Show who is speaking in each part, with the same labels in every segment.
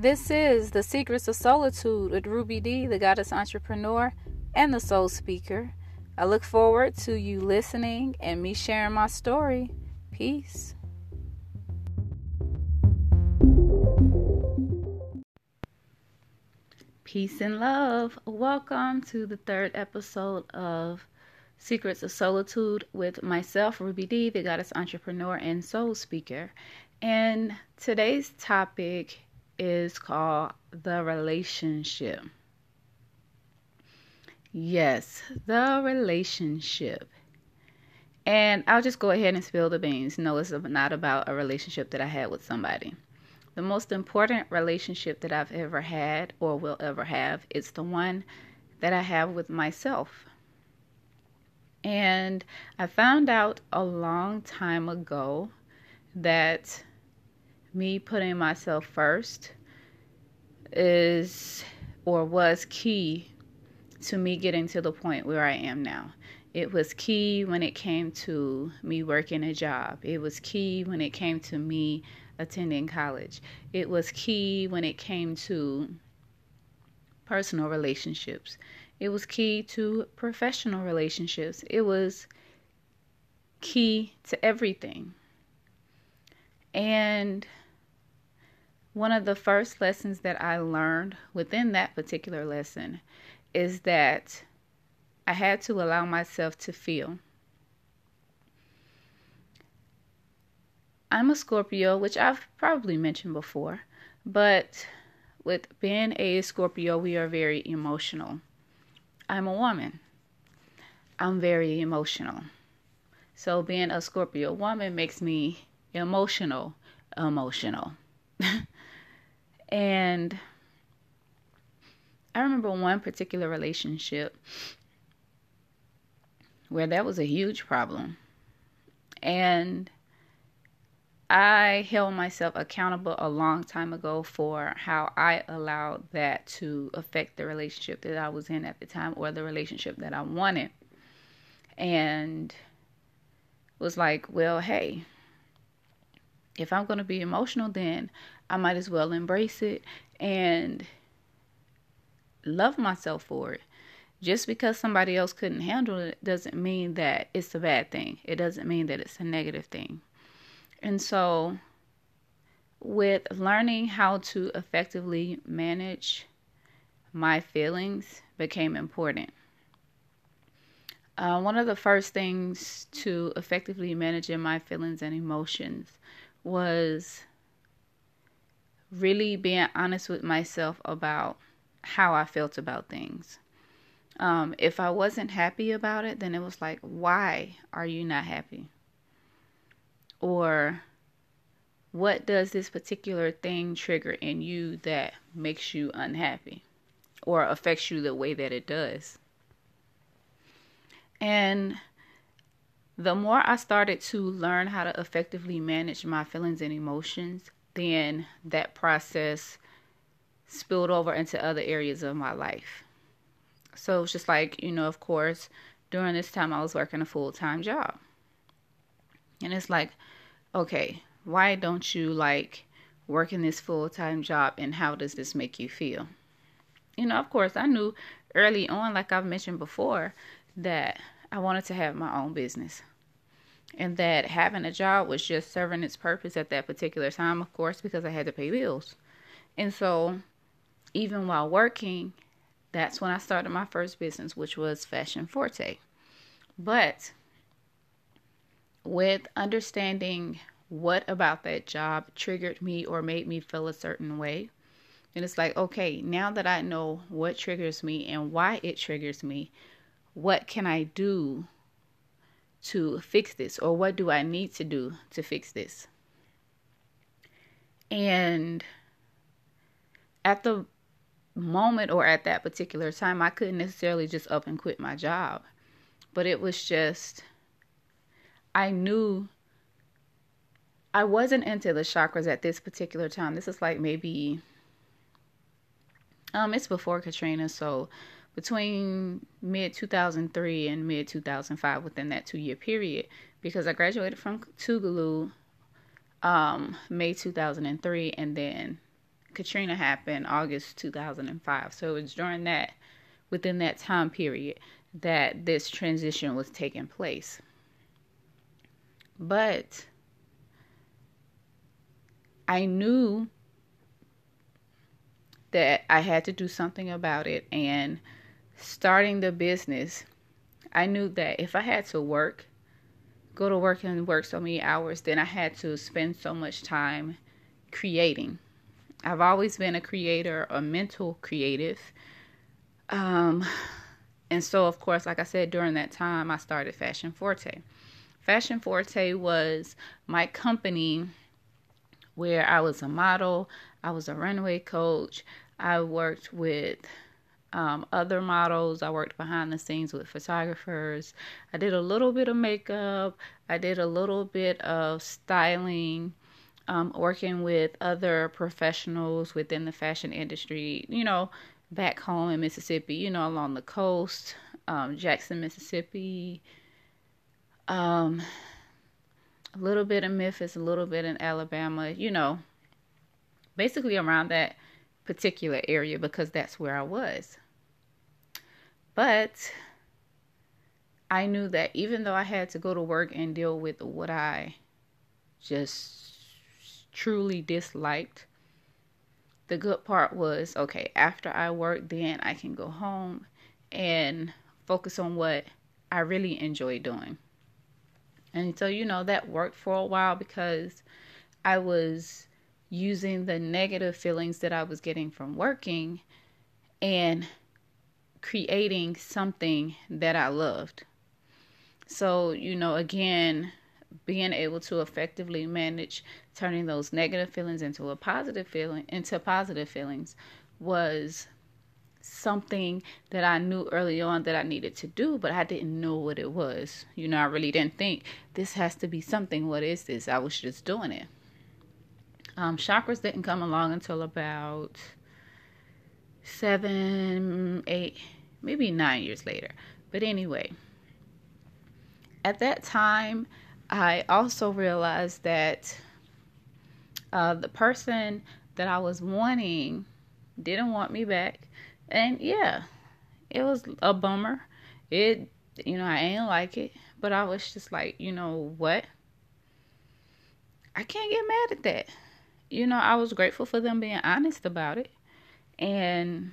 Speaker 1: This is The Secrets of Solitude with Ruby D, the goddess entrepreneur and the soul speaker. I look forward to you listening and me sharing my story. Peace. Peace and love. Welcome to the third episode of Secrets of Solitude with myself, Ruby D, the goddess entrepreneur and soul speaker. And today's topic is called the relationship. Yes, the relationship. And I'll just go ahead and spill the beans. No, it's not about a relationship that I had with somebody. The most important relationship that I've ever had or will ever have is the one that I have with myself. And I found out a long time ago that me putting myself first is or was key to me getting to the point where I am now. It was key when it came to me working a job. It was key when it came to me attending college. It was key when it came to personal relationships. It was key to professional relationships. It was key to everything. And one of the first lessons that I learned within that particular lesson is that I had to allow myself to feel. I'm a Scorpio, which I've probably mentioned before, but with being a Scorpio, we are very emotional. I'm a woman. I'm very emotional. So being a Scorpio woman makes me emotional, emotional. and I remember one particular relationship where that was a huge problem. And I held myself accountable a long time ago for how I allowed that to affect the relationship that I was in at the time or the relationship that I wanted. And was like, well, hey, if I'm going to be emotional, then I might as well embrace it and love myself for it. Just because somebody else couldn't handle it doesn't mean that it's a bad thing. It doesn't mean that it's a negative thing. And so, with learning how to effectively manage my feelings became important. Uh, one of the first things to effectively managing my feelings and emotions was really being honest with myself about how I felt about things. Um, if I wasn't happy about it, then it was like, why are you not happy? Or what does this particular thing trigger in you that makes you unhappy or affects you the way that it does? And the more I started to learn how to effectively manage my feelings and emotions, then that process spilled over into other areas of my life. So it's just like, you know, of course, during this time I was working a full time job. And it's like, okay, why don't you like working this full time job and how does this make you feel? You know, of course, I knew early on, like I've mentioned before, that I wanted to have my own business. And that having a job was just serving its purpose at that particular time, of course, because I had to pay bills. And so, even while working, that's when I started my first business, which was Fashion Forte. But with understanding what about that job triggered me or made me feel a certain way, and it's like, okay, now that I know what triggers me and why it triggers me, what can I do to fix this or what do I need to do to fix this? And at the moment or at that particular time, I couldn't necessarily just up and quit my job, but it was just, I knew I wasn't into the chakras at this particular time. This is like maybe, um, it's before Katrina, so between mid 2003 and mid 2005 within that two year period because I graduated from Tougaloo um, May 2003 and then Katrina happened August 2005. So it was during that, within that time period, that this transition was taking place. But I knew that I had to do something about it. And starting the business, I knew that if I had to work, go to work and work so many hours, then I had to spend so much time creating. I've always been a creator, a mental creative. Um, and so, of course, like I said, during that time, I started Fashion Forte. Fashion Forte was my company where I was a model, I was a runway coach, I worked with um, other models. I worked behind the scenes with photographers. I did a little bit of makeup. I did a little bit of styling, um, working with other professionals within the fashion industry, you know, back home in Mississippi, you know, along the coast, um, Jackson, Mississippi, um, a little bit in Memphis, a little bit in Alabama, you know, basically around that particular area because that's where I was. But I knew that even though I had to go to work and deal with what I just truly disliked, the good part was okay, after I work, then I can go home and focus on what I really enjoy doing. And so, you know, that worked for a while because I was using the negative feelings that I was getting from working and creating something that I loved. So, you know, again, being able to effectively manage turning those negative feelings into a positive feeling into positive feelings was something that I knew early on that I needed to do, but I didn't know what it was. You know, I really didn't think this has to be something. What is this? I was just doing it. Um, chakras didn't come along until about seven, eight, maybe nine years later. But anyway, at that time, I also realized that uh, the person that I was wanting didn't want me back. And yeah, it was a bummer. It, you know, I ain't like it. But I was just like, you know what? I can't get mad at that you know, I was grateful for them being honest about it. And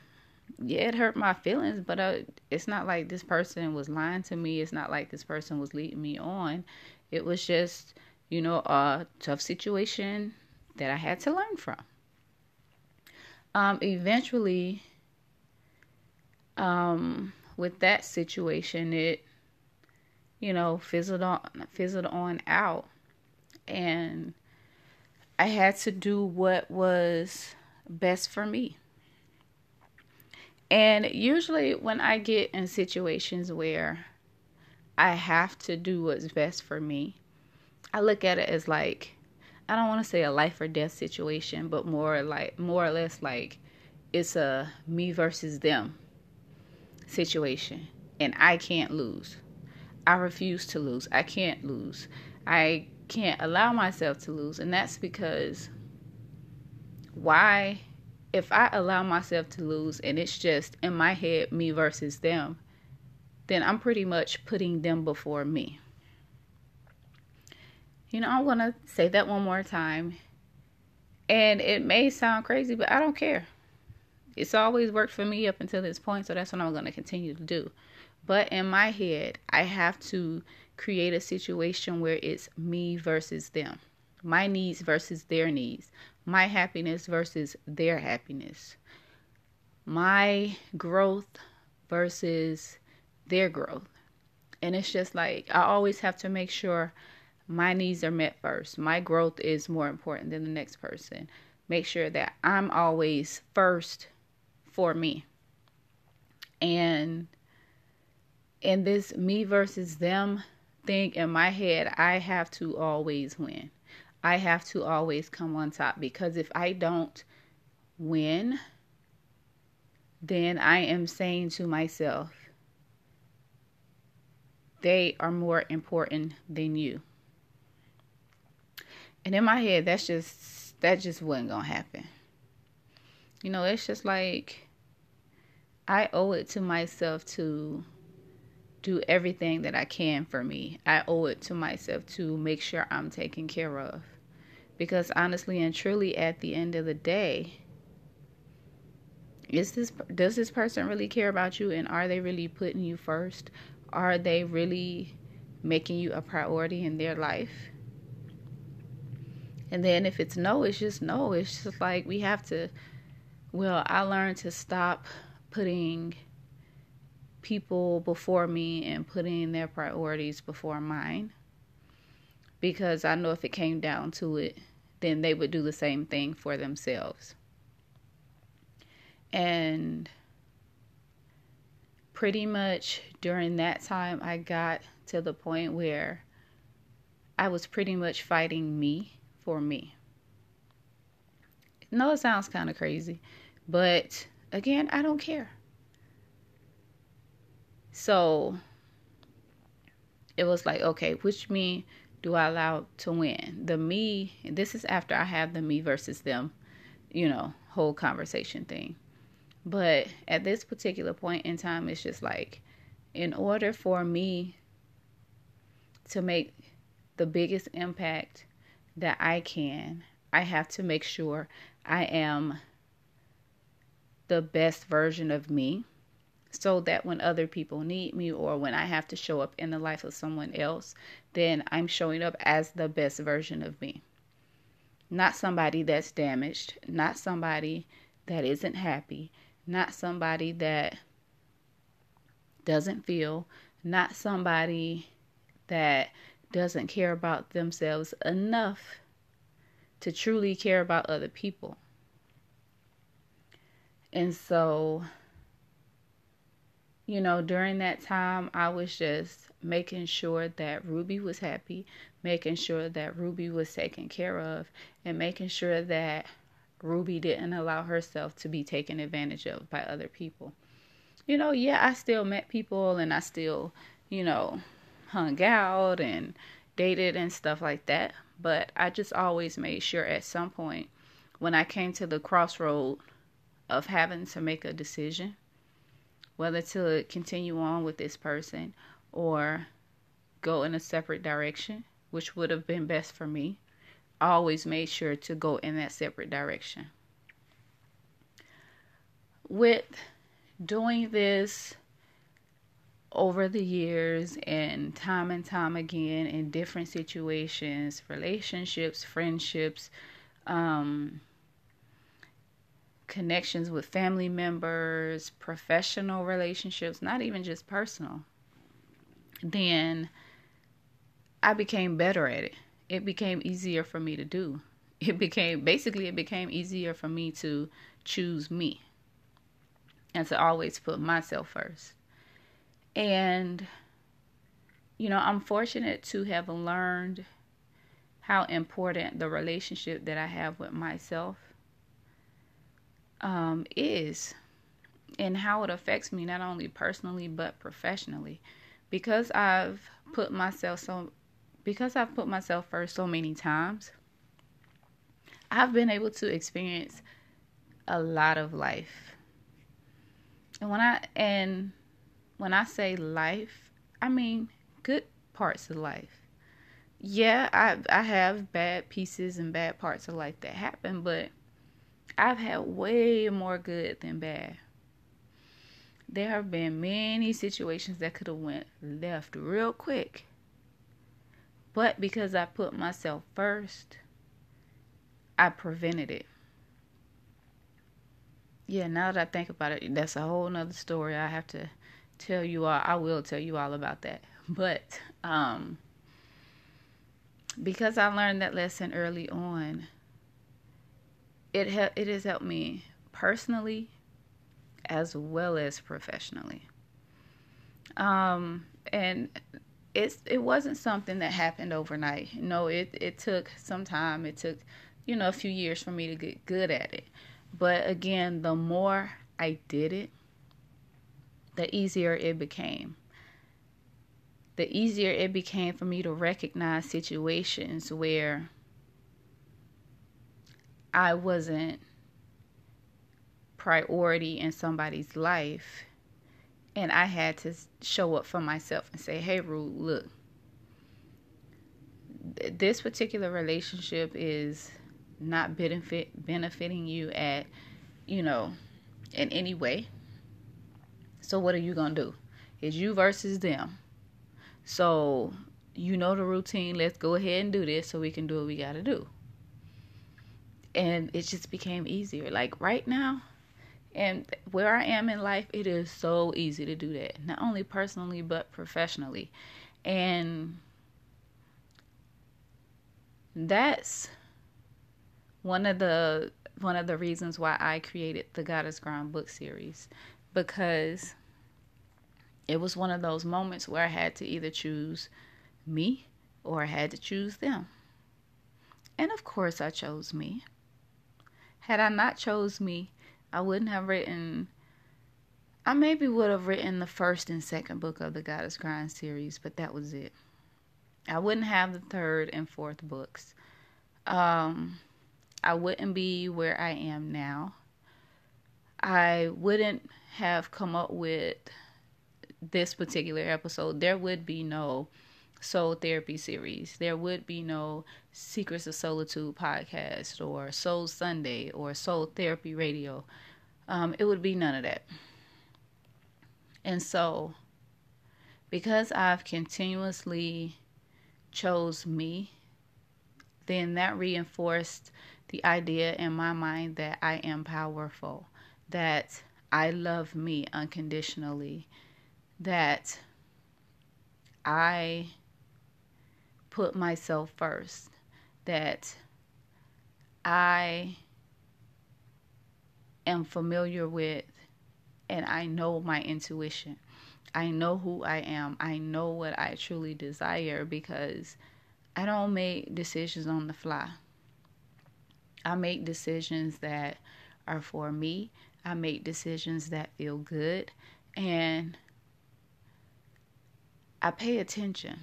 Speaker 1: yeah, it hurt my feelings, but uh, it's not like this person was lying to me. It's not like this person was leading me on. It was just, you know, a tough situation that I had to learn from. Um, eventually, um, with that situation, it, you know, fizzled on, fizzled on out, and I had to do what was best for me. And usually, when I get in situations where I have to do what's best for me, I look at it as like, I don't want to say a life or death situation, but more like, more or less like it's a me versus them situation. And I can't lose. I refuse to lose. I can't lose. I can't allow myself to lose. And that's because why, if I allow myself to lose and it's just in my head, me versus them, then I'm pretty much putting them before me. You know, I want to say that one more time. And it may sound crazy, but I don't care. It's always worked for me up until this point, so that's what I'm going to continue to do. But in my head, I have to create a situation where it's me versus them, my needs versus their needs, my happiness versus their happiness, my growth versus their growth. And it's just like I always have to make sure my needs are met first. My growth is more important than the next person. Make sure that I'm always first for me. And in this me versus them thing in my head, I have to always win. I have to always come on top because if I don't win, then I am saying to myself, they are more important than you. And in my head, that's just that just wasn't gonna happen. You know, it's just like I owe it to myself to do everything that I can for me. I owe it to myself to make sure I'm taken care of. Because honestly and truly at the end of the day, is this does this person really care about you and are they really putting you first? Are they really making you a priority in their life? And then if it's no, it's just no. It's just like we have to well, I learned to stop putting people before me and putting their priorities before mine. Because I know if it came down to it, then they would do the same thing for themselves. And pretty much during that time, I got to the point where I was pretty much fighting me for me. No, it sounds kind of crazy, but again, I don't care. So it was like, okay, which me do I allow to win? The me, this is after I have the me versus them, you know, whole conversation thing. But at this particular point in time, it's just like, in order for me to make the biggest impact that I can, I have to make sure I am the best version of me so that when other people need me or when I have to show up in the life of someone else, then I'm showing up as the best version of me. Not somebody that's damaged, not somebody that isn't happy, not somebody that doesn't feel, not somebody that doesn't care about themselves enough to truly care about other people. And so, you know, during that time, I was just making sure that Ruby was happy, making sure that Ruby was taken care of, and making sure that Ruby didn't allow herself to be taken advantage of by other people. You know, yeah, I still met people and I still, you know, hung out and dated and stuff like that. But I just always made sure at some point when I came to the crossroad of having to make a decision whether to continue on with this person or go in a separate direction, which would have been best for me. I always made sure to go in that separate direction. With doing this over the years and time and time again in different situations, relationships, friendships, um, connections with family members, professional relationships, not even just personal, then I became better at it. It became easier for me to do. It became basically it became easier for me to choose me and to always put myself first. And you know, I'm fortunate to have learned how important the relationship that I have with myself um, is and how it affects me not only personally but professionally. Because I've put myself so because I've put myself first so many times I've been able to experience a lot of life. And when I and when I say life I mean good parts of life. Yeah I I have bad pieces and bad parts of life that happen but I've had way more good than bad. There have been many situations that could have went left real quick. But because I put myself first, I prevented it. Yeah, now that I think about it, that's a whole nother story. I have to tell you all. I will tell you all about that. But um, because I learned that lesson early on, it ha- it has helped me personally as well as professionally. Um, and it's it wasn't something that happened overnight. No, it it took some time. It took you know a few years for me to get good at it. But again, the more I did it, the easier it became. The easier it became for me to recognize situations where I wasn't priority in somebody's life and I had to show up for myself and say, "Hey, Ruth, look, this particular relationship is not benefit benefiting you at, you know, in any way. So what are you gonna do? It's you versus them. So you know the routine. Let's go ahead and do this so we can do what we gotta do." And it just became easier. Like right now, and where I am in life, it is so easy to do that. Not only personally, but professionally. And that's one of the one of the reasons why I created the Goddess Grind book series because it was one of those moments where I had to either choose me or I had to choose them. And of course I chose me. Had I not chose me, I wouldn't have written. I maybe would have written the first and second book of the Goddess Grind series, but that was it. I wouldn't have the third and fourth books. Um, I wouldn't be where I am now. I wouldn't have come up with this particular episode. There would be no soul therapy series. There would be no Secrets of Solitude podcast or Soul Sunday or Soul Therapy Radio. Um, it would be none of that. And so, because I've continuously chose me, then that reinforced the idea in my mind that I am powerful, that I love me unconditionally, that I put myself first, that I am familiar with and I know my intuition. I know who I am. I know what I truly desire because I don't make decisions on the fly. I make decisions that are for me. I make decisions that feel good and I pay attention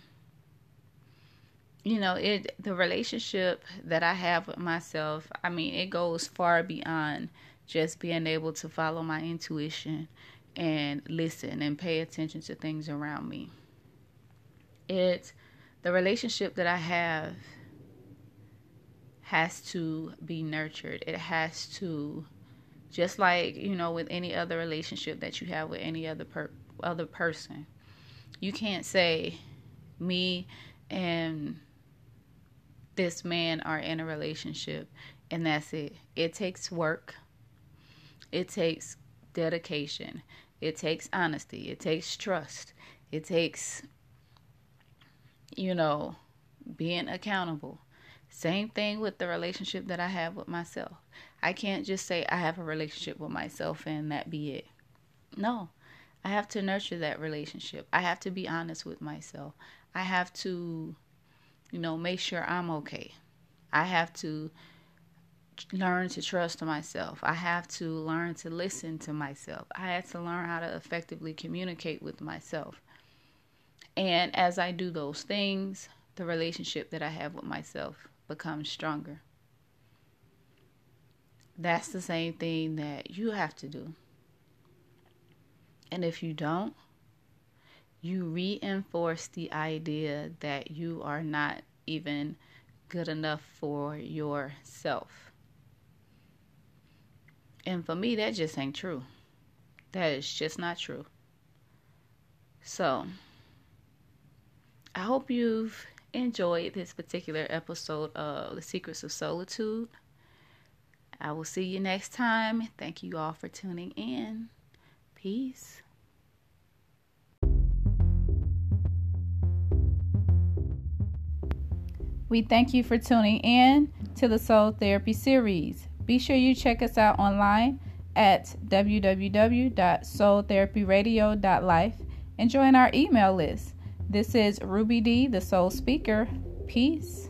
Speaker 1: you know it the relationship that i have with myself i mean it goes far beyond just being able to follow my intuition and listen and pay attention to things around me. It the relationship that i have has to be nurtured. It has to just like you know with any other relationship that you have with any other per, other person. You can't say me and this man are in a relationship and that's it. It takes work. It takes dedication. It takes honesty. It takes trust. It takes you know, being accountable. Same thing with the relationship that I have with myself. I can't just say I have a relationship with myself and that be it. No. I have to nurture that relationship. I have to be honest with myself. I have to you know, make sure I'm okay. I have to learn to trust myself. I have to learn to listen to myself. I had to learn how to effectively communicate with myself. And as I do those things, the relationship that I have with myself becomes stronger. That's the same thing that you have to do. And if you don't, you reinforce the idea that you are not even good enough for yourself. And for me, that just ain't true. That is just not true. So, I hope you've enjoyed this particular episode of The Secrets of Solitude. I will see you next time. Thank you all for tuning in. Peace. We thank you for tuning in to the Soul Therapy series. Be sure you check us out online at www.soultherapyradio.life and join our email list. This is Ruby D, the Soul Speaker. Peace.